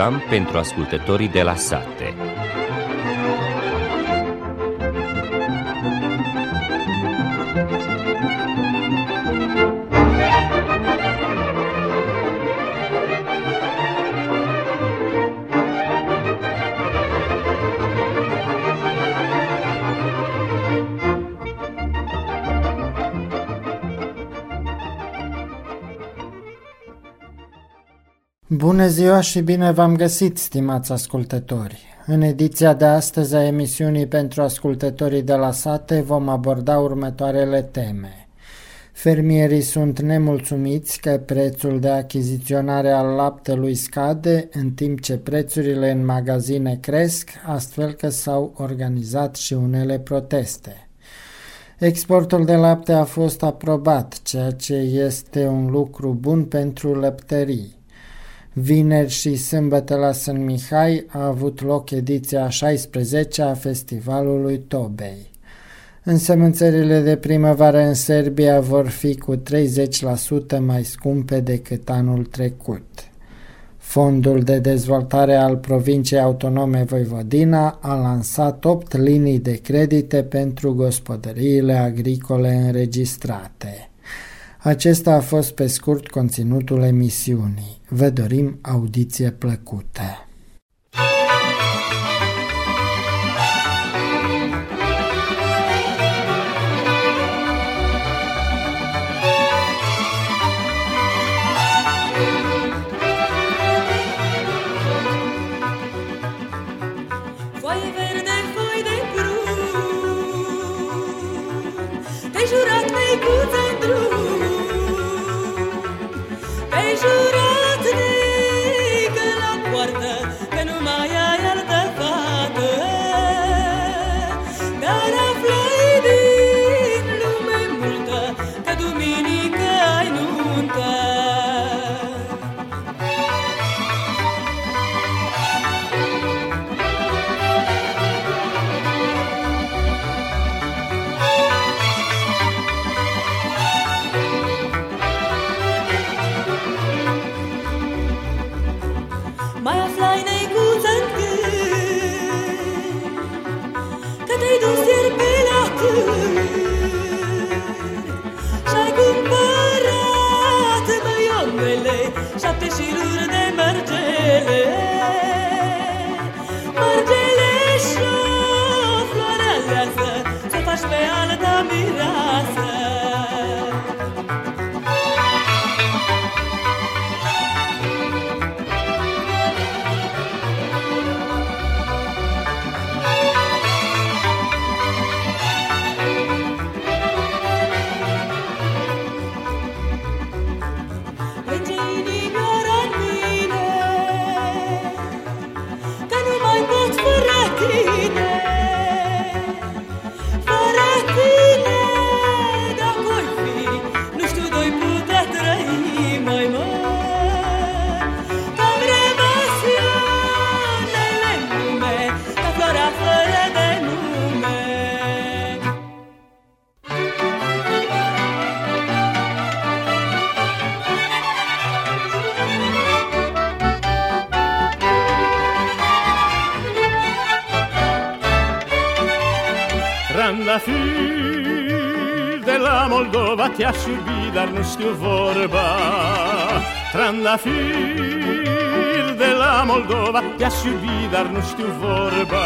program pentru ascultătorii de la sate. Bună ziua și bine v-am găsit, stimați ascultători! În ediția de astăzi a emisiunii pentru ascultătorii de la sate vom aborda următoarele teme. Fermierii sunt nemulțumiți că prețul de achiziționare al laptelui scade în timp ce prețurile în magazine cresc, astfel că s-au organizat și unele proteste. Exportul de lapte a fost aprobat, ceea ce este un lucru bun pentru lăptării. Vineri și sâmbătă la Sân Mihai a avut loc ediția 16 a festivalului Tobei. Însămânțările de primăvară în Serbia vor fi cu 30% mai scumpe decât anul trecut. Fondul de dezvoltare al provinciei autonome Voivodina a lansat 8 linii de credite pentru gospodăriile agricole înregistrate. Acesta a fost pe scurt conținutul emisiunii. Vă dorim audiție plăcută! Te-aș iubi, dar nu știu vorba. Trandafir de la Moldova te-aș iubi, dar nu știu vorba.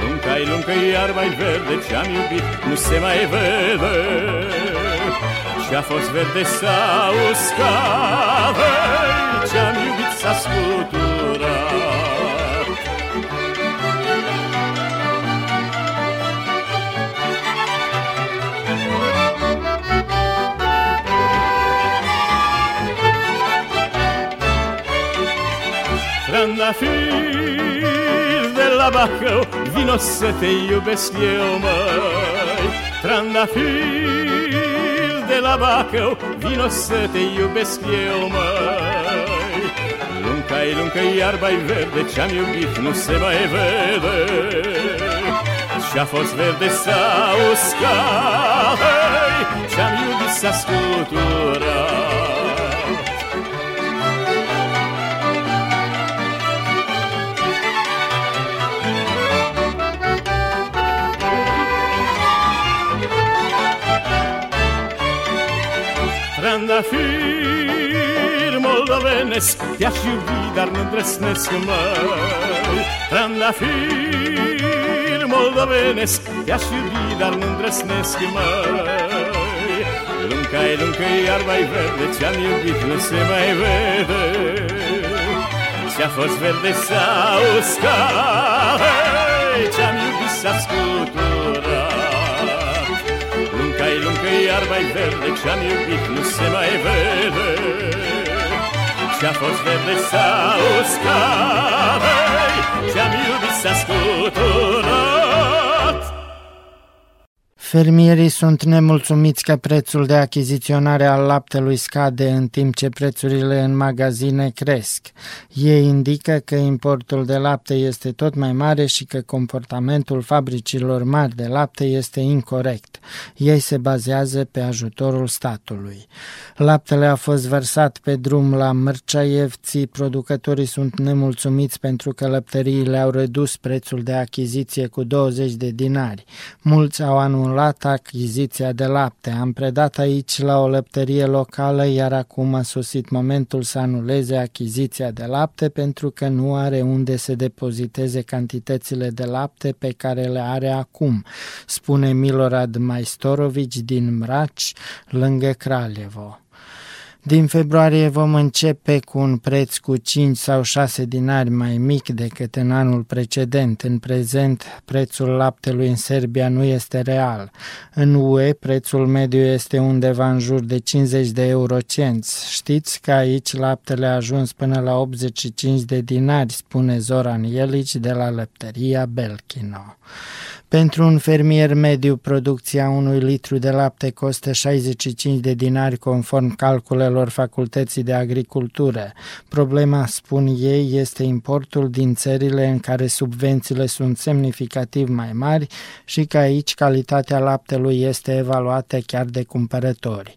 Lunca-i luncă, iar mai verde ce-am iubit nu se mai vede. Ce-a fost verde sau uscat, ce-am iubit s-a scuturat Trandafir de la Bacău Vino să te iubesc eu, măi. Trandafir de la Bacău Vino să te iubesc eu, măi. Lunca-i luncă, iarba-i verde Ce-am iubit nu se mai vede. Și-a fost verde sau uscat Ce-am iubit s-a scuturat Trandafir moldovenesc Te-aș iubi, dar nu îndrăsnesc, măi Trandafir moldovenesc Te-aș iubi, dar nu îndrăsnesc, măi Lunca-i, lunca-i, iarba-i verde Ce-am iubit nu se mai vede. Ce-a fost verde sau uscat Ce-am iubit s-a scuturat Lunca-i, lunca-i, iarba-i verde Ce-am iubit nu se mai vede Ce-a fost verde sau uscat Ce-am iubit s-a scuturat Fermierii sunt nemulțumiți că prețul de achiziționare al laptelui scade în timp ce prețurile în magazine cresc. Ei indică că importul de lapte este tot mai mare și că comportamentul fabricilor mari de lapte este incorrect. Ei se bazează pe ajutorul statului. Laptele a fost vărsat pe drum la Mărceaievții, producătorii sunt nemulțumiți pentru că lăpteriile au redus prețul de achiziție cu 20 de dinari. Mulți au anulat luat achiziția de lapte. Am predat aici la o lăptărie locală, iar acum a sosit momentul să anuleze achiziția de lapte pentru că nu are unde să depoziteze cantitățile de lapte pe care le are acum, spune Milorad Maistorovici din Mraci, lângă Kraljevo. Din februarie vom începe cu un preț cu 5 sau 6 dinari mai mic decât în anul precedent. În prezent, prețul laptelui în Serbia nu este real. În UE, prețul mediu este undeva în jur de 50 de eurocenți. Știți că aici laptele a ajuns până la 85 de dinari, spune Zoran Ielici de la lăptăria Belkino. Pentru un fermier mediu, producția unui litru de lapte costă 65 de dinari conform calculelor Facultății de Agricultură. Problema, spun ei, este importul din țările în care subvențiile sunt semnificativ mai mari și că aici calitatea laptelui este evaluată chiar de cumpărători.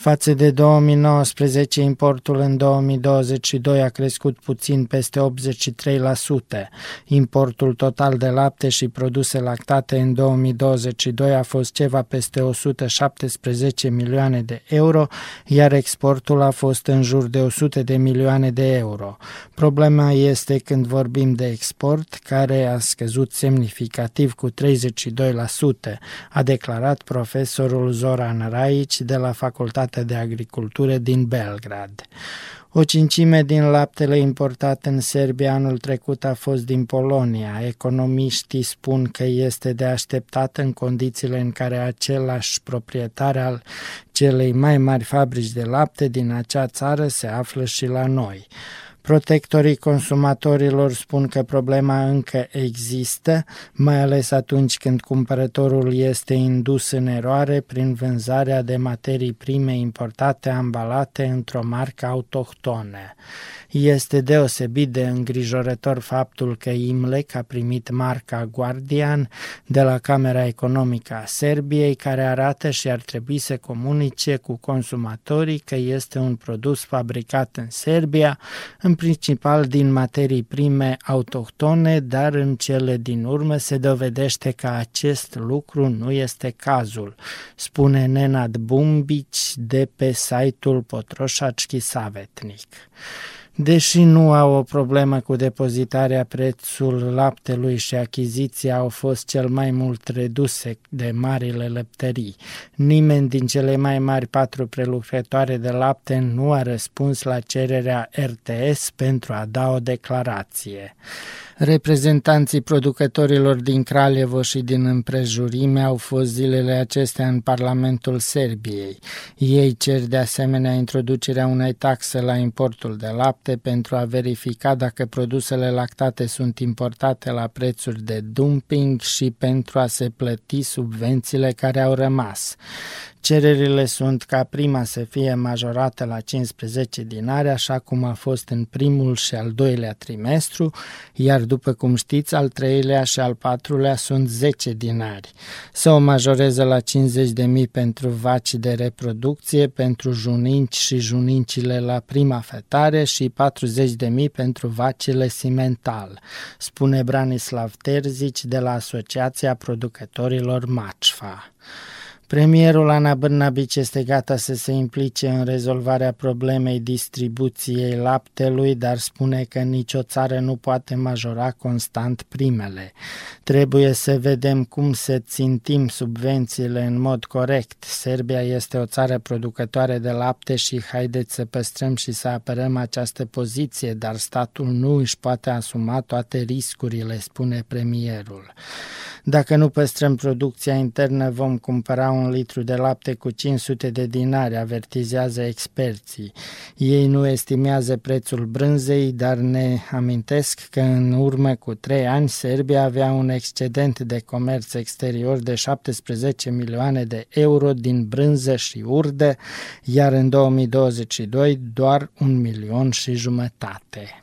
Față de 2019, importul în 2022 a crescut puțin peste 83%. Importul total de lapte și produse lactate în 2022 a fost ceva peste 117 milioane de euro, iar exportul a fost în jur de 100 de milioane de euro. Problema este când vorbim de export, care a scăzut semnificativ cu 32%, a declarat profesorul Zoran Raici de la Facultatea Facultatea de Agricultură din Belgrad. O cincime din laptele importat în Serbia anul trecut a fost din Polonia. Economiștii spun că este de așteptat în condițiile în care același proprietar al celei mai mari fabrici de lapte din acea țară se află și la noi. Protectorii consumatorilor spun că problema încă există, mai ales atunci când cumpărătorul este indus în eroare prin vânzarea de materii prime importate ambalate într-o marcă autohtonă. Este deosebit de îngrijorător faptul că IMLEC a primit marca Guardian de la Camera Economică a Serbiei, care arată și ar trebui să comunice cu consumatorii că este un produs fabricat în Serbia, în principal din materii prime autohtone, dar în cele din urmă se dovedește că acest lucru nu este cazul, spune Nenad Bumbici de pe site-ul Potroșački Savetnik. Deși nu au o problemă cu depozitarea, prețul laptelui și achiziția au fost cel mai mult reduse de marile lăptării. Nimeni din cele mai mari patru prelucrătoare de lapte nu a răspuns la cererea RTS pentru a da o declarație. Reprezentanții producătorilor din Kraljevo și din împrejurime au fost zilele acestea în Parlamentul Serbiei. Ei cer de asemenea introducerea unei taxe la importul de lapte pentru a verifica dacă produsele lactate sunt importate la prețuri de dumping și pentru a se plăti subvențiile care au rămas. Cererile sunt ca prima să fie majorată la 15 dinari, așa cum a fost în primul și al doilea trimestru, iar după cum știți, al treilea și al patrulea sunt 10 dinari. Să o majoreze la 50 de mii pentru vaci de reproducție, pentru juninci și junincile la prima fetare și 40 de mii pentru vacile simental, spune Branislav Terzici de la Asociația Producătorilor Macfa. Premierul Ana Bârnabici este gata să se implice în rezolvarea problemei distribuției laptelui, dar spune că nicio țară nu poate majora constant primele. Trebuie să vedem cum să țintim subvențiile în mod corect. Serbia este o țară producătoare de lapte și haideți să păstrăm și să apărăm această poziție, dar statul nu își poate asuma toate riscurile, spune premierul. Dacă nu păstrăm producția internă, vom cumpăra un litru de lapte cu 500 de dinari, avertizează experții. Ei nu estimează prețul brânzei, dar ne amintesc că în urmă cu trei ani Serbia avea un excedent de comerț exterior de 17 milioane de euro din brânză și urdă, iar în 2022 doar un milion și jumătate.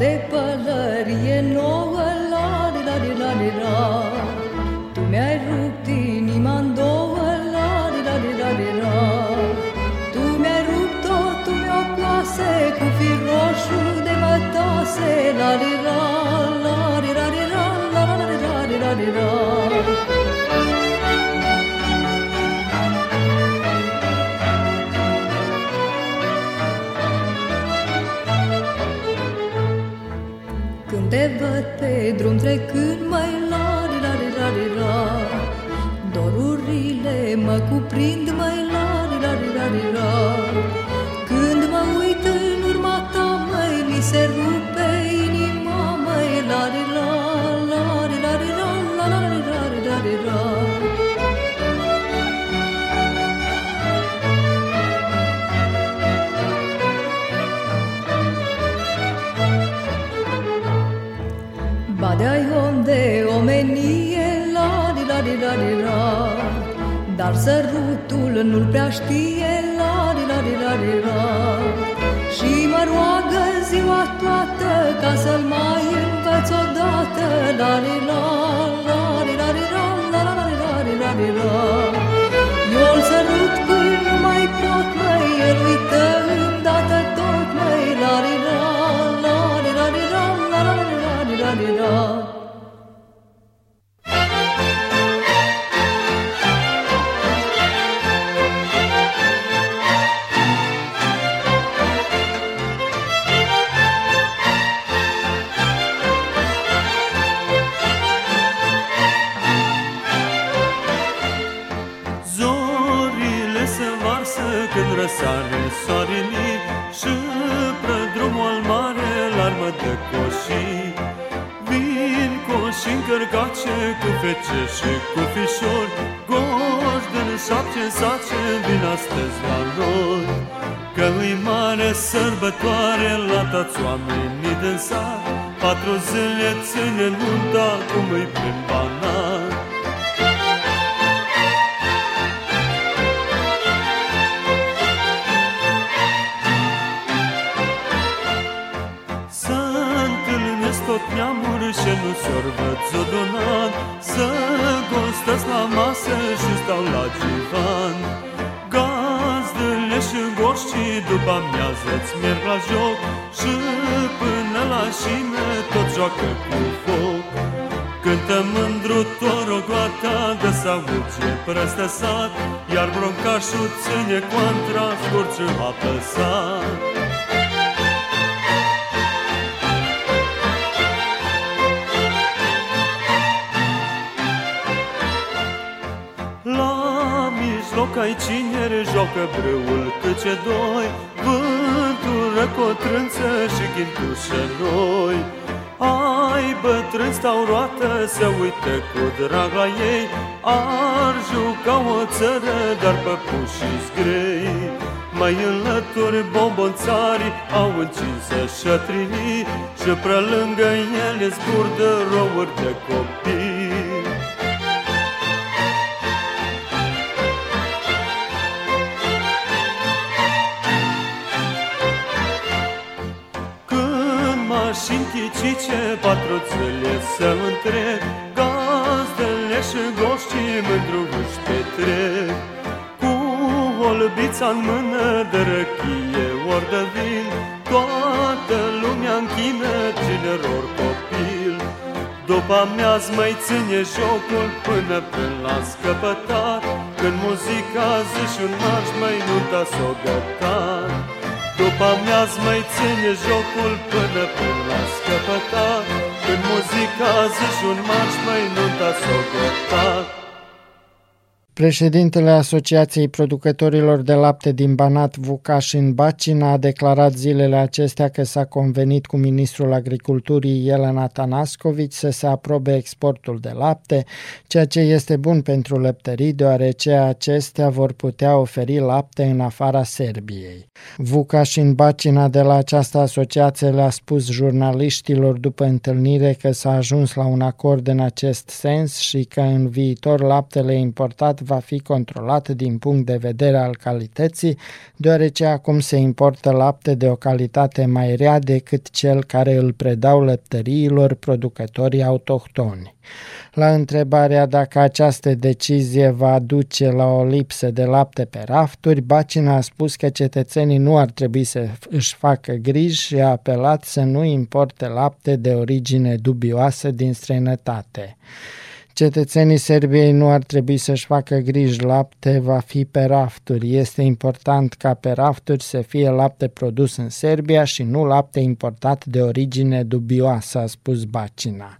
De pălărie Te văd pe drum trecând mai la di la di la di la. Dorurile mă cuprind mai la di la di la di la. Când mă uit în urma ta, măi, mi se rupe sărutul nu-l prea știe, la di la di la di la. Și mă roagă ziua toată ca să-l mai învăț odată, la di la la di la di la la la la di la di la. Eu-l sărut până nu mai pot, măi, el uită coșii încărcace cu fece și cu fișori Goși de șapte sace vin astăzi la noi. Că îi mare sărbătoare la toți oamenii din sat Patru zile ține nunta cum îi prin și nu sorbăt zodonat Să gostesc la masă și stau la divan. Gazdele și goștii după amiază-ți merg la joc Și până la șină tot joacă cu foc. Cântă mândru torogoata de s-auge preste sat Iar broncașul ține contra scurciu apăsat ai cinere joacă brâul câce doi? Vântul răcotrânță și ghintușe noi. Ai bătrâni stau roată, se uită cu drag la ei. Ar juca o țără, dar păpușii zgrei mai înlături bombonțari au încinsă șătrinii Și prea lângă ele zburdă rouri de copii și închicice patru țăle să întreb? Gazdele și goștii mândru își petrec. Cu o lăbița în mână de răchie ori de vin Toată lumea închină tineror copil. După amiaz mai ține jocul până până la scăpătat. Când muzica zi și un marș mai nunta s-o gătat după amiaz mai ține jocul până până la scăpătat Când muzica zi un marș mai nunta s-o Președintele Asociației Producătorilor de Lapte din Banat, Vucașin Bacina, a declarat zilele acestea că s-a convenit cu ministrul agriculturii Elena Tanascovici să se aprobe exportul de lapte, ceea ce este bun pentru lăptării, deoarece acestea vor putea oferi lapte în afara Serbiei. Vucașin Bacina de la această asociație le-a spus jurnaliștilor după întâlnire că s-a ajuns la un acord în acest sens și că în viitor laptele importat va fi controlat din punct de vedere al calității, deoarece acum se importă lapte de o calitate mai rea decât cel care îl predau lăptăriilor producătorii autohtoni. La întrebarea dacă această decizie va duce la o lipsă de lapte pe rafturi, Bacina a spus că cetățenii nu ar trebui să își facă griji și a apelat să nu importe lapte de origine dubioasă din străinătate. Cetățenii Serbiei nu ar trebui să-și facă griji, lapte va fi pe rafturi. Este important ca pe rafturi să fie lapte produs în Serbia și nu lapte importat de origine dubioasă, a spus Bacina.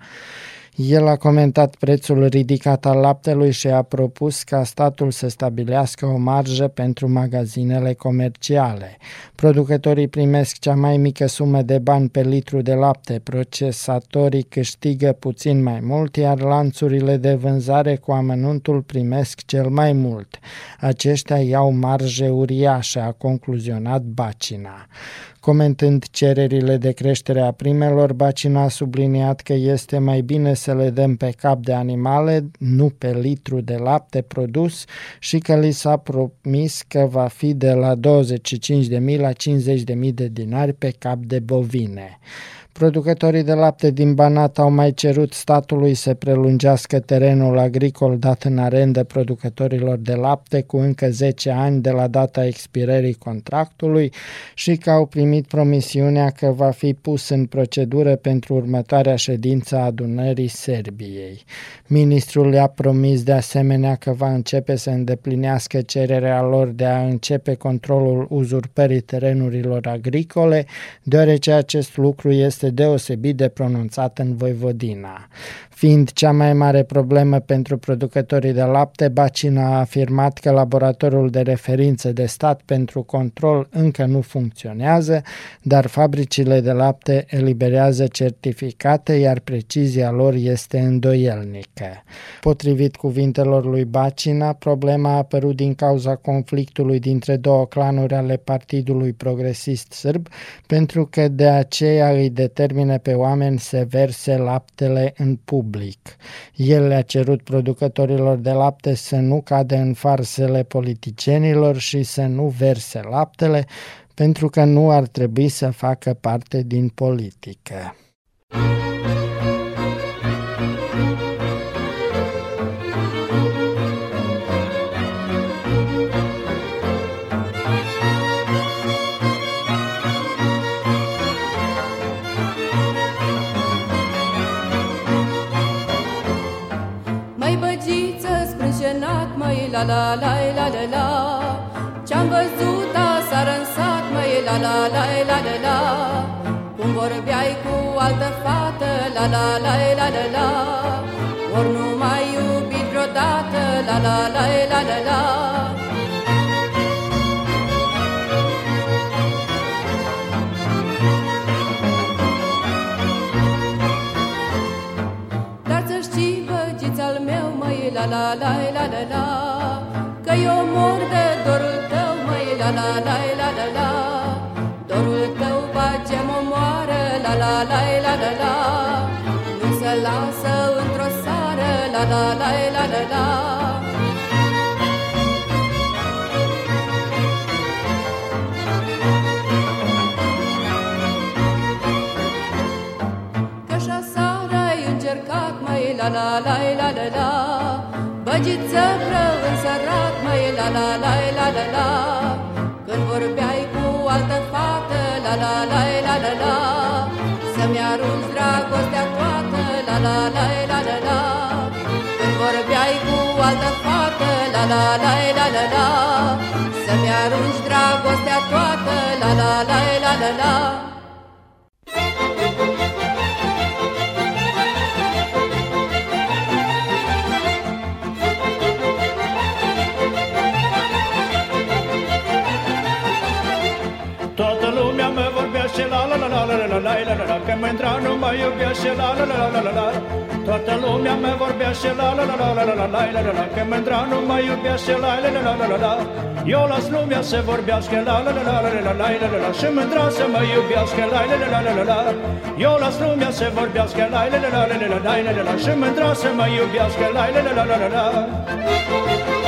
El a comentat prețul ridicat al laptelui și a propus ca statul să stabilească o marjă pentru magazinele comerciale. Producătorii primesc cea mai mică sumă de bani pe litru de lapte, procesatorii câștigă puțin mai mult, iar lanțurile de vânzare cu amănuntul primesc cel mai mult. Aceștia iau marje uriașe, a concluzionat Bacina. Comentând cererile de creștere a primelor, Bacina a subliniat că este mai bine să le dăm pe cap de animale, nu pe litru de lapte produs și că li s-a promis că va fi de la 25.000 la 50.000 de dinari pe cap de bovine. Producătorii de lapte din Banat au mai cerut statului să prelungească terenul agricol dat în arendă producătorilor de lapte cu încă 10 ani de la data expirării contractului și că au primit promisiunea că va fi pus în procedură pentru următoarea ședință a adunării Serbiei. Ministrul le-a promis de asemenea că va începe să îndeplinească cererea lor de a începe controlul uzurpării terenurilor agricole, deoarece acest lucru este deosebit de pronunțat în Voivodina. Fiind cea mai mare problemă pentru producătorii de lapte, Bacina a afirmat că laboratorul de referință de stat pentru control încă nu funcționează, dar fabricile de lapte eliberează certificate, iar precizia lor este îndoielnică. Potrivit cuvintelor lui Bacina, problema a apărut din cauza conflictului dintre două clanuri ale Partidului Progresist Sârb, pentru că de aceea îi determine pe oameni să verse laptele în pub public. El le-a cerut producătorilor de lapte să nu cadă în farsele politicienilor și să nu verse laptele, pentru că nu ar trebui să facă parte din politică. La la la la la la Ce-am văzut aseară în sat, măi, la la la la la la Cum vorbeai cu altă fată, la la la la la la Ori nu mai iubit vreodată, la la la la la la Dar să știi, băgiți al meu, măi, la la la la la la mai omor de dorul tău, măi, la la la la la la Dorul tău pace mă moară, la la la la la la Nu se lasă într-o seară, la la la la la la Cășa seara ai încercat, măi, la la la la la la Băgiță rău însărat, măi, la la la la la la Când vorbeai cu altă fată, la la la la la la Să-mi arunci dragostea toată, la la la la la la Când vorbeai cu altă fată, la la la la la la Să-mi arunci dragostea toată, la la la la la la la la la la Că mă intra nu mă iubea și la la la la la la Toată lumea mă vorbea și la la la la la la la la la la Că mă intra nu mă iubea și la la la la la la la Eu las lumea să vorbească la la la la la la la la la la Și mă intra să mă iubească la la la la la la la Eu las lumea să vorbească la la la la la la la la la la Și mă intra să mă iubească la la la la la la la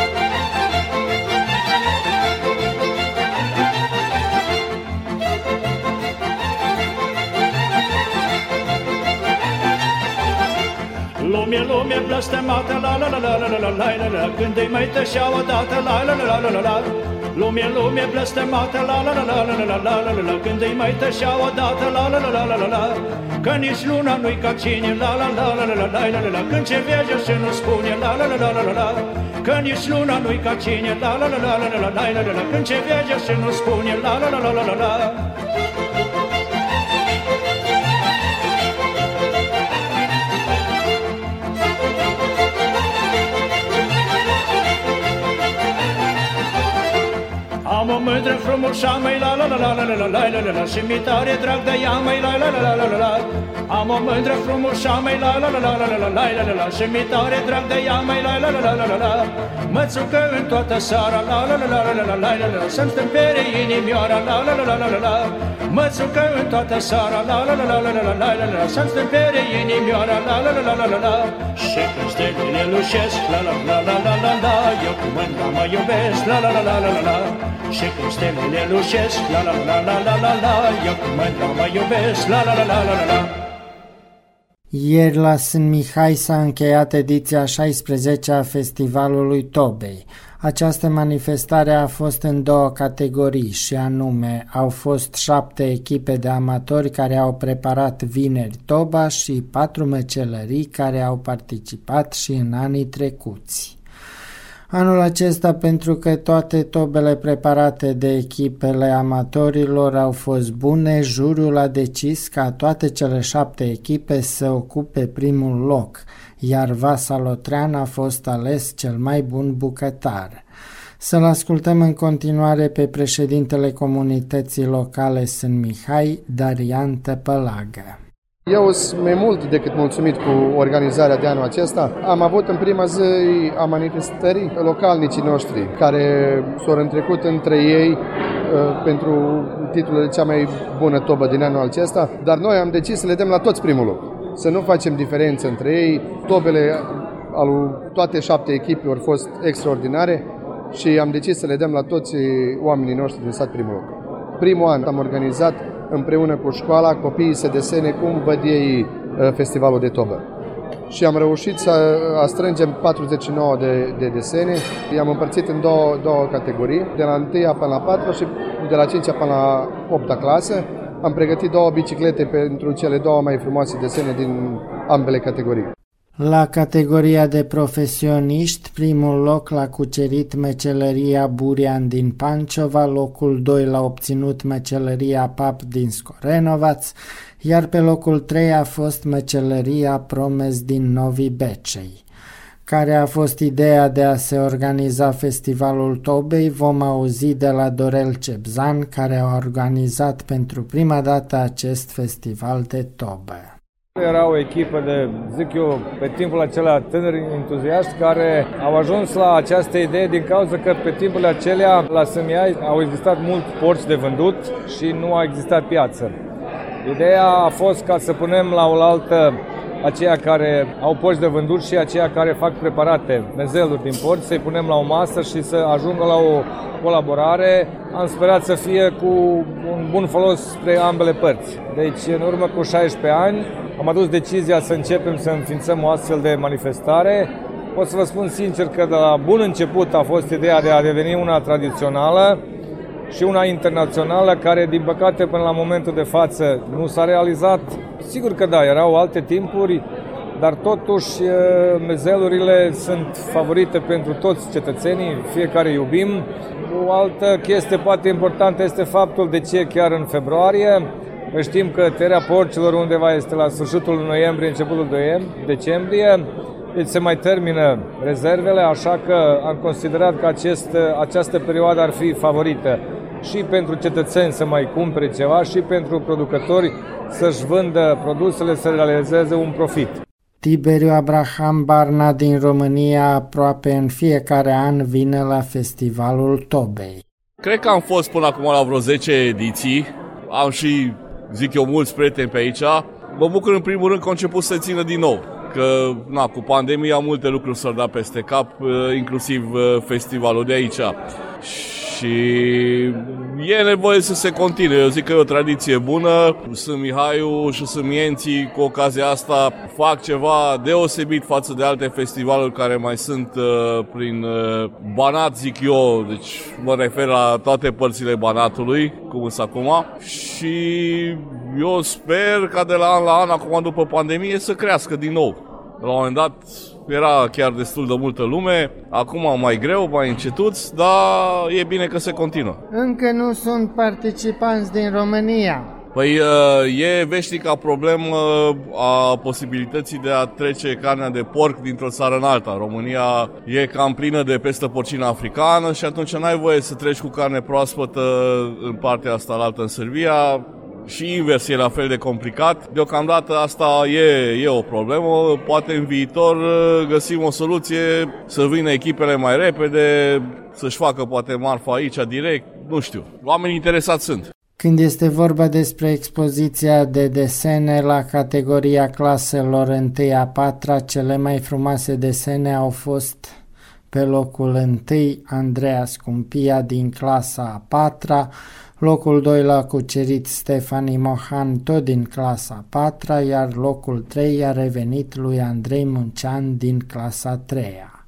Lume, lume blestemată, la la la la la la la la la la Când îi mai tășea odată, la la la la la la la Lume, lume blestemată, la la la la la la la la la la la Când îi mai tășea odată, la la la la la la la Că nici luna nu-i ca cine, la la la la la la la la la la Când ce vege și nu spune, la la la la la la la Că nici luna nu-i ca cine, la la la la la la la la la la Când ce vege și nu spune, la la la la la la la I'm mândră frumușa, mai la la la la la la la la la la la Și mi tare drag de ea, mai la la la la la la la Am o mândră frumușa, mai la la la la la la la la la la la Și mi tare drag de ea, mai la la la la la la la Mă țucă în toată seara, la la la la la la la la la la Să-mi stâmpere inimioara, la la la la la la la Mă țucă în toată seara, la la la la la la la la la la Să-mi stâmpere inimioara, la la la la la la la Și când stelele lușesc, la la la la la la la Eu cu mândra mă iubesc, la la la la la la la și cum stelele lușesc, la la la la la la la Eu cu mândra mă iubesc, la la la la la la la Ieri la Sân Mihai s-a încheiat ediția 16 a Festivalului Tobei. Această manifestare a fost în două categorii și anume au fost șapte echipe de amatori care au preparat vineri toba și patru mecelării care au participat și în anii trecuți. Anul acesta, pentru că toate tobele preparate de echipele amatorilor au fost bune, juriul a decis ca toate cele șapte echipe să ocupe primul loc, iar Vasa Lotrean a fost ales cel mai bun bucătar. Să-l ascultăm în continuare pe președintele comunității locale Sân Mihai, Darian Tăpălagă. Eu sunt mai mult decât mulțumit cu organizarea de anul acesta. Am avut în prima zi a manifestării localnicii noștri, care s-au întrecut între ei uh, pentru titlul de cea mai bună tobă din anul acesta, dar noi am decis să le dăm la toți primul loc. Să nu facem diferență între ei. Tobele al toate șapte echipe au fost extraordinare și am decis să le dăm la toți oamenii noștri din sat primul loc. Primul an am organizat împreună cu școala, copiii să desene cum văd ei uh, festivalul de tobă. Și am reușit să uh, strângem 49 de, de desene. I-am împărțit în două, două categorii, de la 1 până la 4 și de la 5 până la 8 clasă. Am pregătit două biciclete pentru cele două mai frumoase desene din ambele categorii. La categoria de profesioniști, primul loc l-a cucerit mecelăria Burian din Panciova, locul 2 l-a obținut mecelăria Pap din Scorenovaț, iar pe locul 3 a fost mecelăria Promes din Novi Becei. Care a fost ideea de a se organiza festivalul Tobei, vom auzi de la Dorel Cebzan, care a organizat pentru prima dată acest festival de tobe. Era o echipă de, zic eu, pe timpul acela tânări entuziaști care au ajuns la această idee din cauza că pe timpul acelea la Sămiai au existat mulți porci de vândut și nu a existat piață. Ideea a fost ca să punem la oaltă aceia care au porci de vândut și aceia care fac preparate, mezeluri din porci, să-i punem la o masă și să ajungă la o colaborare. Am sperat să fie cu un bun folos spre ambele părți. Deci, în urmă cu 16 ani, am adus decizia să începem să înființăm o astfel de manifestare. Pot să vă spun sincer că de la bun început a fost ideea de a deveni una tradițională și una internațională care, din păcate, până la momentul de față nu s-a realizat. Sigur că da, erau alte timpuri, dar totuși mezelurile sunt favorite pentru toți cetățenii, fiecare iubim. O altă chestie poate importantă este faptul de ce chiar în februarie. Știm că tăierea porcilor undeva este la sfârșitul noiembrie, începutul decembrie, deci se mai termină rezervele, așa că am considerat că acest, această perioadă ar fi favorită și pentru cetățeni să mai cumpere ceva și pentru producători să-și vândă produsele, să realizeze un profit. Tiberiu Abraham Barna din România aproape în fiecare an vine la Festivalul Tobei. Cred că am fost până acum la vreo 10 ediții. Am și, zic eu, mulți prieteni pe aici. Mă bucur în primul rând că au început să țină din nou. Că na, cu pandemia multe lucruri s-au dat peste cap, inclusiv festivalul de aici și e nevoie să se continue. Eu zic că e o tradiție bună. Sunt Mihaiu și sunt Mienții cu ocazia asta fac ceva deosebit față de alte festivaluri care mai sunt uh, prin uh, Banat, zic eu, deci mă refer la toate părțile Banatului, cum sunt acum. Și eu sper ca de la an la an, acum după pandemie, să crească din nou. La un moment dat era chiar destul de multă lume, acum mai greu, mai încetuți, dar e bine că se continuă. Încă nu sunt participanți din România. Păi uh, e veșnica problemă a posibilității de a trece carnea de porc dintr-o țară în alta. România e cam plină de pestă porcină africană și atunci n-ai voie să treci cu carne proaspătă în partea asta la altă în Serbia și invers e la fel de complicat. Deocamdată asta e, e o problemă. Poate în viitor uh, găsim o soluție să vină echipele mai repede, să-și facă poate marfa aici direct, nu știu. Oamenii interesați sunt. Când este vorba despre expoziția de desene la categoria claselor 1 a 4 cele mai frumoase desene au fost pe locul 1 Andreea Scumpia din clasa a 4 Locul 2 l-a cucerit Stefani Mohan tot din clasa 4 iar locul 3 a revenit lui Andrei Muncean din clasa 3 -a.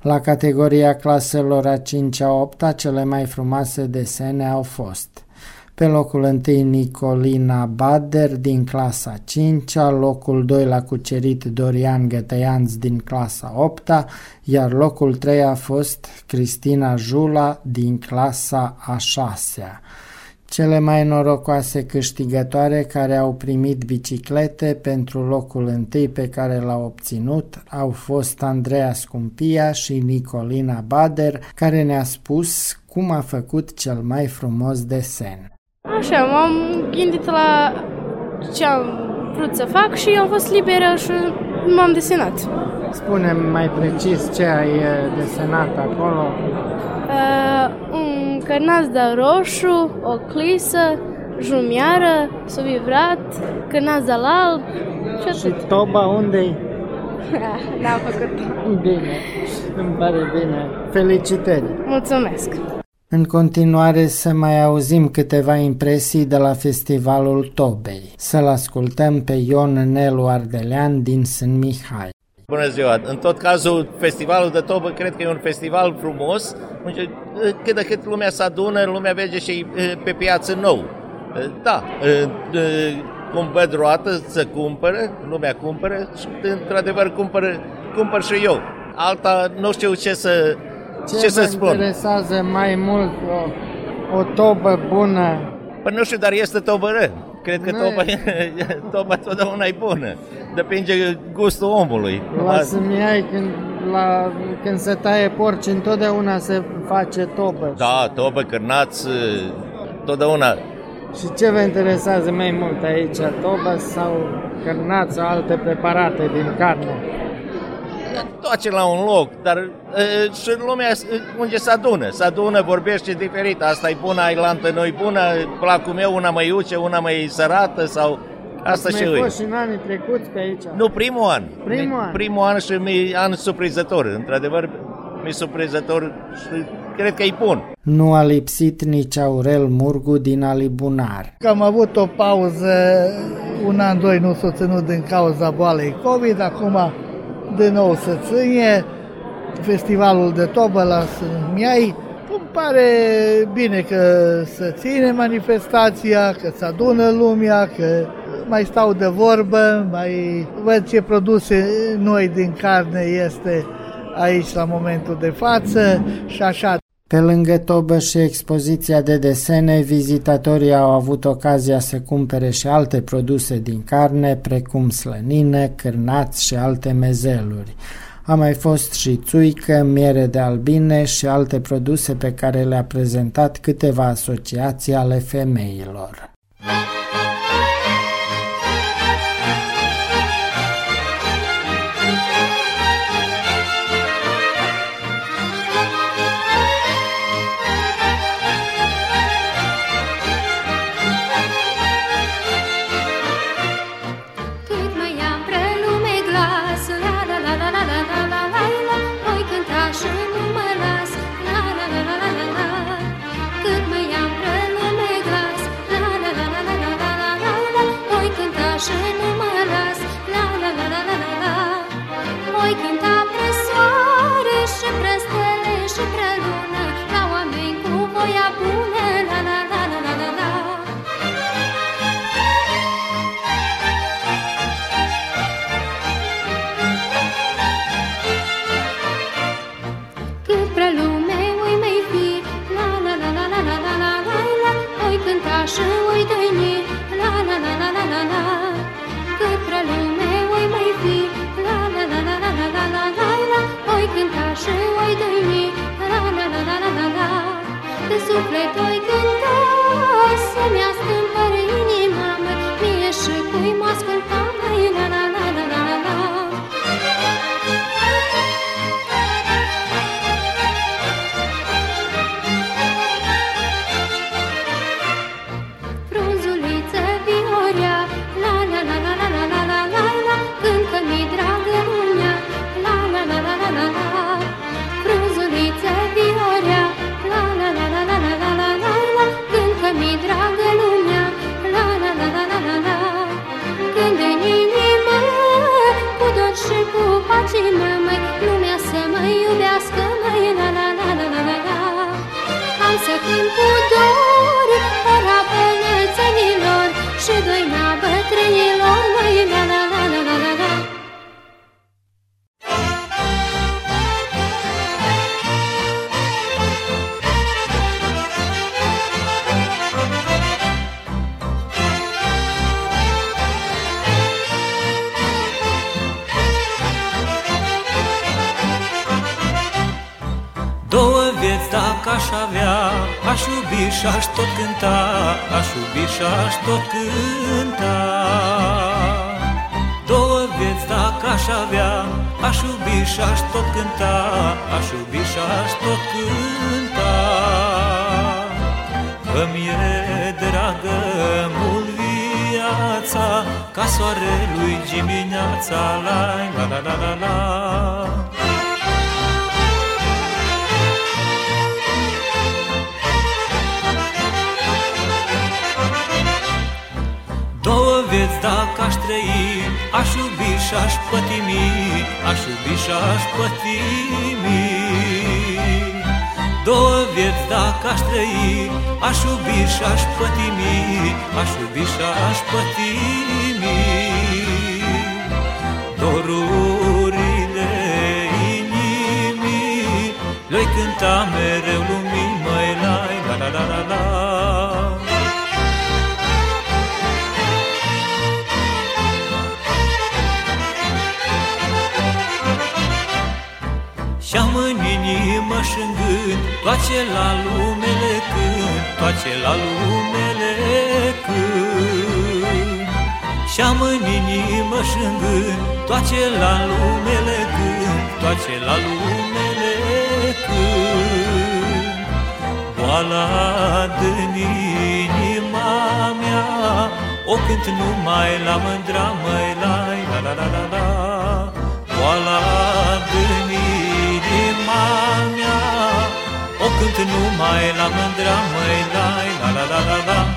La categoria claselor a 5-a 8 cele mai frumoase desene au fost pe locul 1 Nicolina Bader din clasa 5 locul 2 l-a cucerit Dorian Gătăianț din clasa 8 iar locul 3 a fost Cristina Jula din clasa a 6 -a. Cele mai norocoase câștigătoare care au primit biciclete pentru locul întâi pe care l-au obținut au fost Andreea Scumpia și Nicolina Bader, care ne-a spus cum a făcut cel mai frumos desen. Așa, m-am gândit la ce am vrut să fac și am fost liberă și m-am desenat. Spune mai precis ce ai desenat acolo. Uh, un cărnați de roșu, o clisă, jumiară, subivrat, cărnați de alb și atât. Și toba unde N-am făcut Bine, îmi pare bine. Felicitări! Mulțumesc! În continuare să mai auzim câteva impresii de la Festivalul Tobei. Să-l ascultăm pe Ion Nelu Ardelean din Sân Mihai. Bună ziua! În tot cazul, festivalul de Tobă cred că e un festival frumos, unde cât de cât lumea se adună, lumea merge și pe piață nou. Da, cum văd roată, să cumpără, lumea cumpără și într-adevăr cumpără, cumpăr și eu. Alta nu știu ce să, ce, ce să spun. interesează mai mult o, o tobă bună? Păi nu știu, dar este tobă ră. Cred că toba, toba totdeauna e bună. Depinde gustul omului. La Sâmiai, când, la, când se taie porci, întotdeauna se face tobă. Da, tobă, cârnați, totdeauna. Și ce vă interesează mai mult aici, tobă sau cârnați sau alte preparate din carne? toate la un loc, dar e, și lumea unde se adună, se adună, vorbește diferit, asta e bună, ailantă nu e bună, placul meu una mai uce, una mai sărată sau asta și e. fost și în anii trecuți pe aici? Nu, primul an. Primul an? Primul an și mi an surprinzător, într-adevăr mi surprinzător și cred că e bun. Nu a lipsit nici Aurel Murgu din Alibunar. Că am avut o pauză, un an, doi nu s-a ținut din cauza boalei COVID, acum de nou se ține festivalul de tobă la Miai. Îmi pare bine că se ține manifestația, că se adună lumea, că mai stau de vorbă, mai văd ce produse noi din carne este aici la momentul de față și așa. Pe lângă tobă și expoziția de desene, vizitatorii au avut ocazia să cumpere și alte produse din carne, precum slănină, cârnați și alte mezeluri. A mai fost și țuică, miere de albine și alte produse pe care le-a prezentat câteva asociații ale femeilor. Dimineața, la la la la la la. vieți dacă aș trăi Aș iubi și-aș pătimi Aș iubi și-aș pătimi Două vieți dacă aș trăi Aș iubi și-aș pătimi Aș iubi și-aș pătimi inimii Le-oi cânta mereu lumii Măi la la la la la la. Și-am în inimă și în gând Toate la lumele când Toate la lumele când Și-am în inimă și în gând Toate la lumele când Toate la lumele când Boala din inima mea O cânt numai la mândra măi la la la la la la Boala din inima mea O cânt numai la mândra măi, la la la la la la.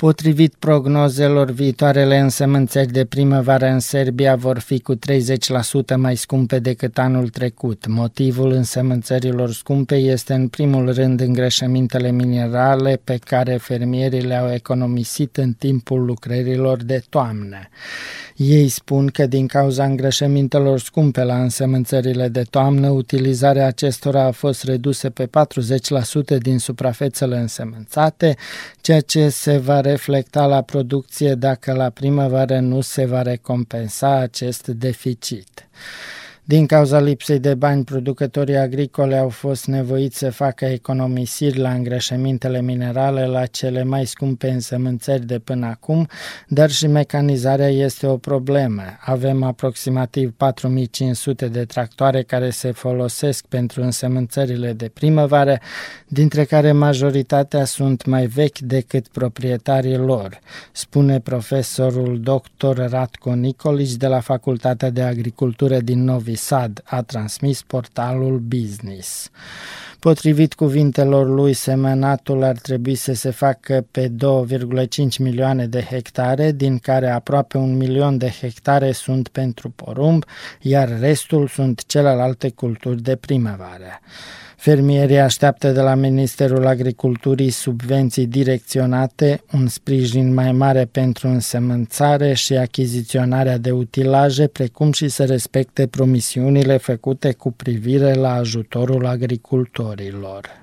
Potrivit prognozelor, viitoarele însămânțări de primăvară în Serbia vor fi cu 30% mai scumpe decât anul trecut. Motivul însămânțărilor scumpe este în primul rând îngrășămintele minerale pe care fermierii le-au economisit în timpul lucrărilor de toamnă. Ei spun că din cauza îngrășămintelor scumpe la însămânțările de toamnă, utilizarea acestora a fost redusă pe 40% din suprafețele însămânțate, ceea ce se va reflecta la producție dacă la primăvară nu se va recompensa acest deficit. Din cauza lipsei de bani, producătorii agricole au fost nevoiți să facă economisiri la îngrășămintele minerale la cele mai scumpe însămânțări de până acum, dar și mecanizarea este o problemă. Avem aproximativ 4500 de tractoare care se folosesc pentru însămânțările de primăvară, dintre care majoritatea sunt mai vechi decât proprietarii lor, spune profesorul dr. Ratko Nicolici de la Facultatea de Agricultură din Novi Sad, a transmis portalul Business. Potrivit cuvintelor lui, semenatul ar trebui să se facă pe 2,5 milioane de hectare, din care aproape un milion de hectare sunt pentru porumb, iar restul sunt celelalte culturi de primăvară. Fermierii așteaptă de la Ministerul Agriculturii subvenții direcționate, un sprijin mai mare pentru însemânțare și achiziționarea de utilaje, precum și să respecte promisiunile făcute cu privire la ajutorul agricultorilor.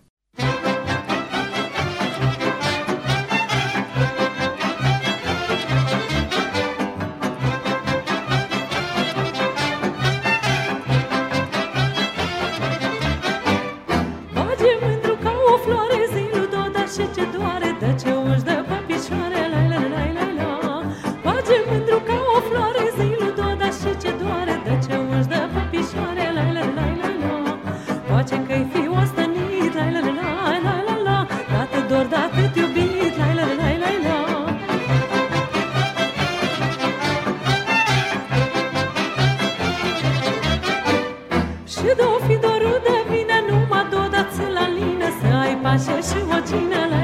Foaie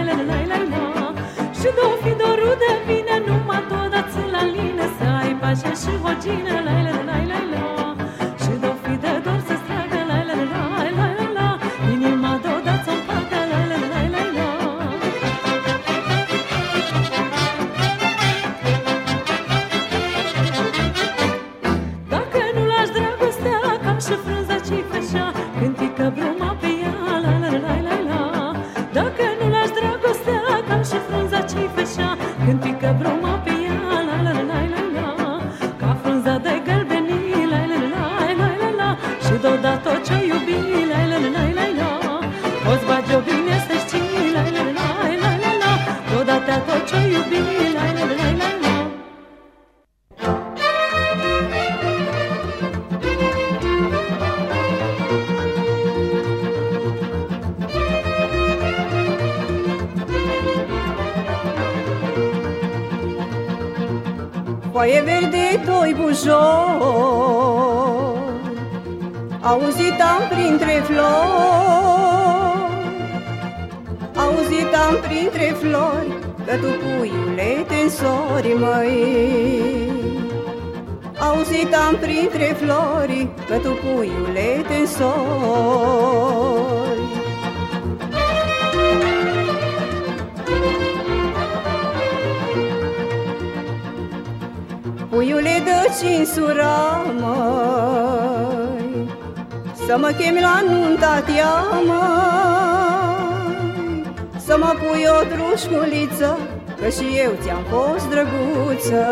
eu ți-am fost drăguță.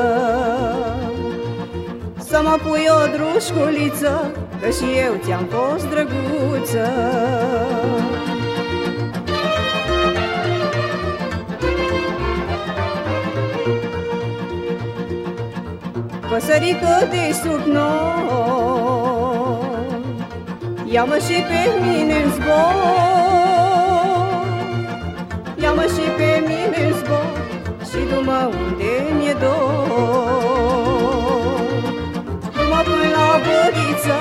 Să mă pui o drușculiță Că și eu ți-am fost drăguță. Păsărică de sub noi Ia-mă și pe mine în zbor. Ia-mă și pe mine în zbor. Și du-mă unde mi-e dor? Du-mă până la bădiță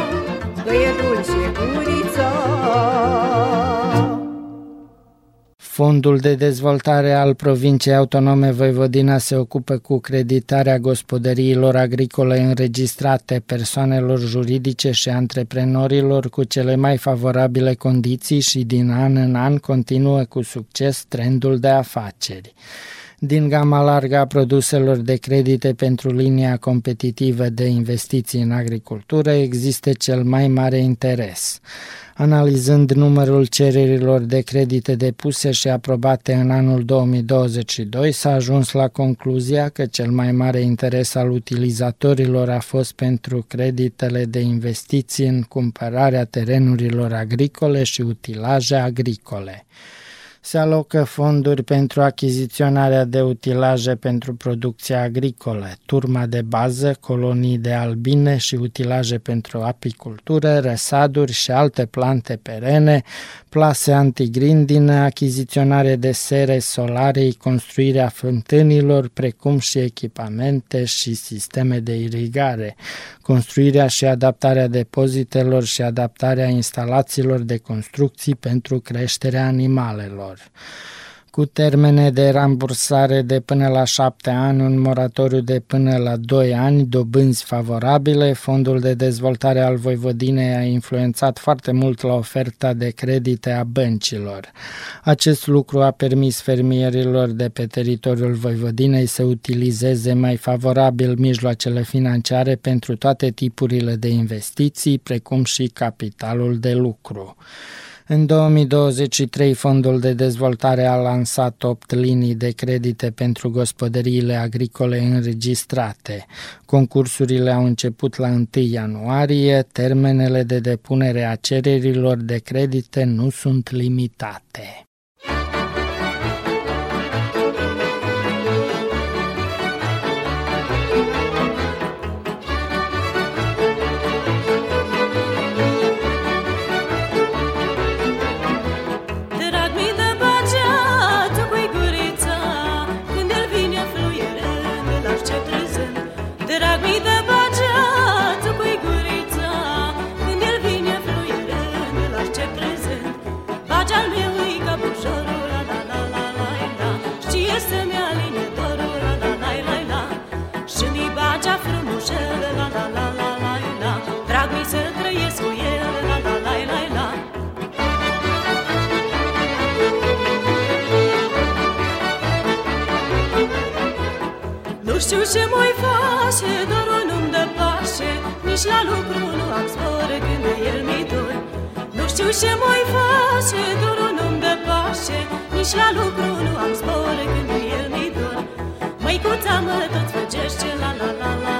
Că e dulce gurița Fondul de dezvoltare al provinciei autonome Voivodina se ocupă cu creditarea gospodăriilor agricole înregistrate persoanelor juridice și antreprenorilor cu cele mai favorabile condiții și din an în an continuă cu succes trendul de afaceri din gama largă a produselor de credite pentru linia competitivă de investiții în agricultură există cel mai mare interes. Analizând numărul cererilor de credite depuse și aprobate în anul 2022, s-a ajuns la concluzia că cel mai mare interes al utilizatorilor a fost pentru creditele de investiții în cumpărarea terenurilor agricole și utilaje agricole se alocă fonduri pentru achiziționarea de utilaje pentru producția agricolă, turma de bază, colonii de albine și utilaje pentru apicultură, răsaduri și alte plante perene, plase antigrindină, achiziționare de sere solare, construirea fântânilor, precum și echipamente și sisteme de irigare, construirea și adaptarea depozitelor și adaptarea instalațiilor de construcții pentru creșterea animalelor cu termene de rambursare de până la șapte ani, un moratoriu de până la doi ani, dobânzi favorabile. Fondul de dezvoltare al Voivodinei a influențat foarte mult la oferta de credite a băncilor. Acest lucru a permis fermierilor de pe teritoriul Voivodinei să utilizeze mai favorabil mijloacele financiare pentru toate tipurile de investiții, precum și capitalul de lucru. În 2023, Fondul de Dezvoltare a lansat 8 linii de credite pentru gospodăriile agricole înregistrate. Concursurile au început la 1 ianuarie, termenele de depunere a cererilor de credite nu sunt limitate. Știu ce mai face, dorul nu-mi dă pașe Nici la lucru nu am zbor când de el mi dor. Nu știu ce mai face, dorul nu-mi dă pașe Nici la lucru nu am zbor când de el mi dor. Măicuța mă tot făgește la la la la la la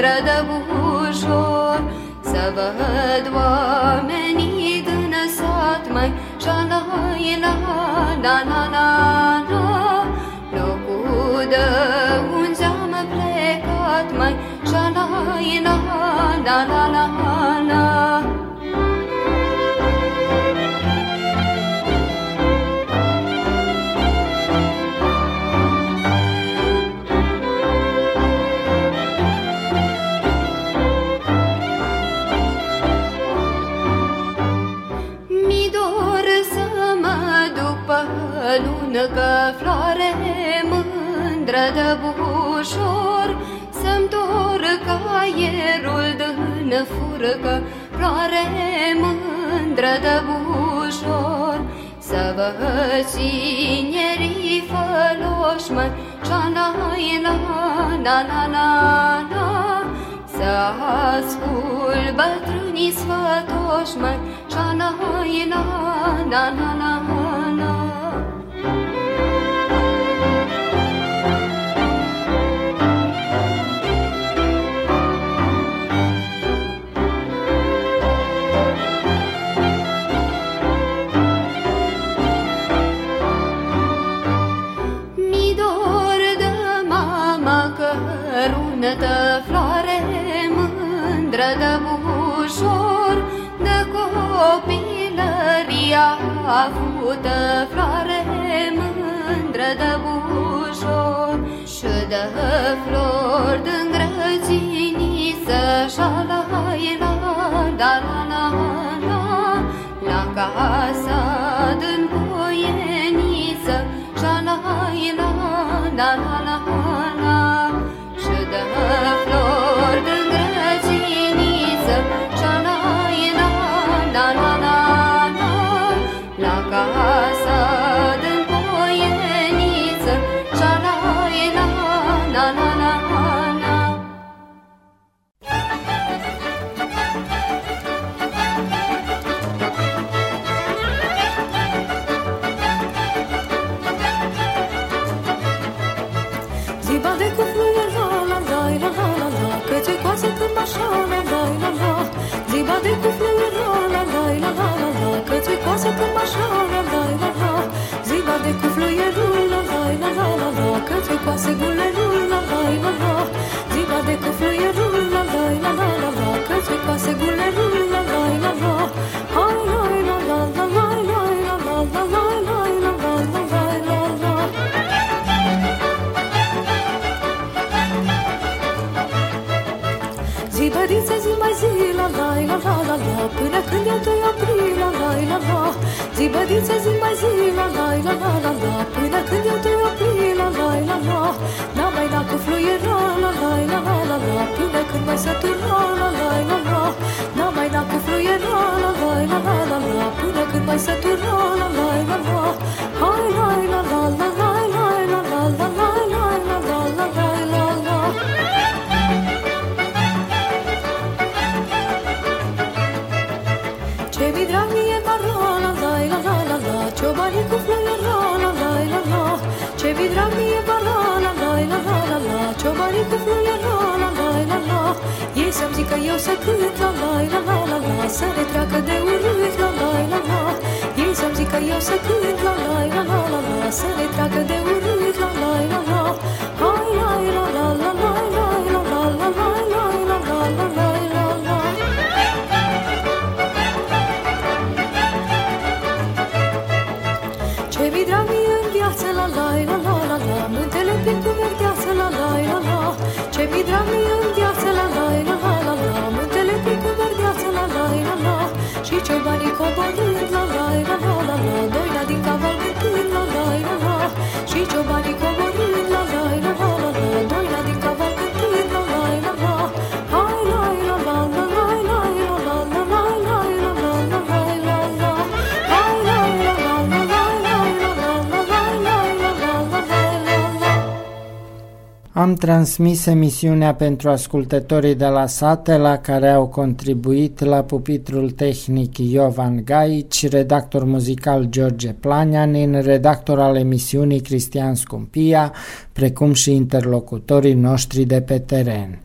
Mândră de bușor Să văd oamenii din sat mai Șalai la la la la la. Locul de unde am plecat mai Șalai la la la la la rădă ușor Să-mi torc aerul din furcă. Floare mândră de ușor Să vă cinerii făloșmă Șa-na-i-la-na-na-na-na Să ascult bătrânii sfătoși mă Șa-na-i-la-na-na-na-na avută floare mândră de bujor Și de flori din grădiniță Și-alai la da, la la la La casa din boieniță. Și-alai la da, la la la la Și de flori Zi Zibădiță, zimba zi, la la la la la la Până când eu te opri, la la la la La mai la cu fluiera, la la la la la la Până când mai sătura, la la la la La mai la cu fluiera, la la la la la Până când mai sătura, la la la la transmis emisiunea pentru ascultătorii de la sate la care au contribuit la pupitrul tehnic Iovan Gaici, redactor muzical George Planianin, redactor al emisiunii Cristian Scumpia, precum și interlocutorii noștri de pe teren.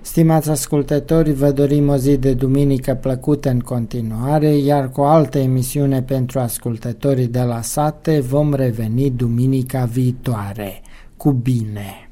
Stimați ascultători, vă dorim o zi de duminică plăcută în continuare, iar cu alte altă emisiune pentru ascultătorii de la sate vom reveni duminica viitoare. Cu bine!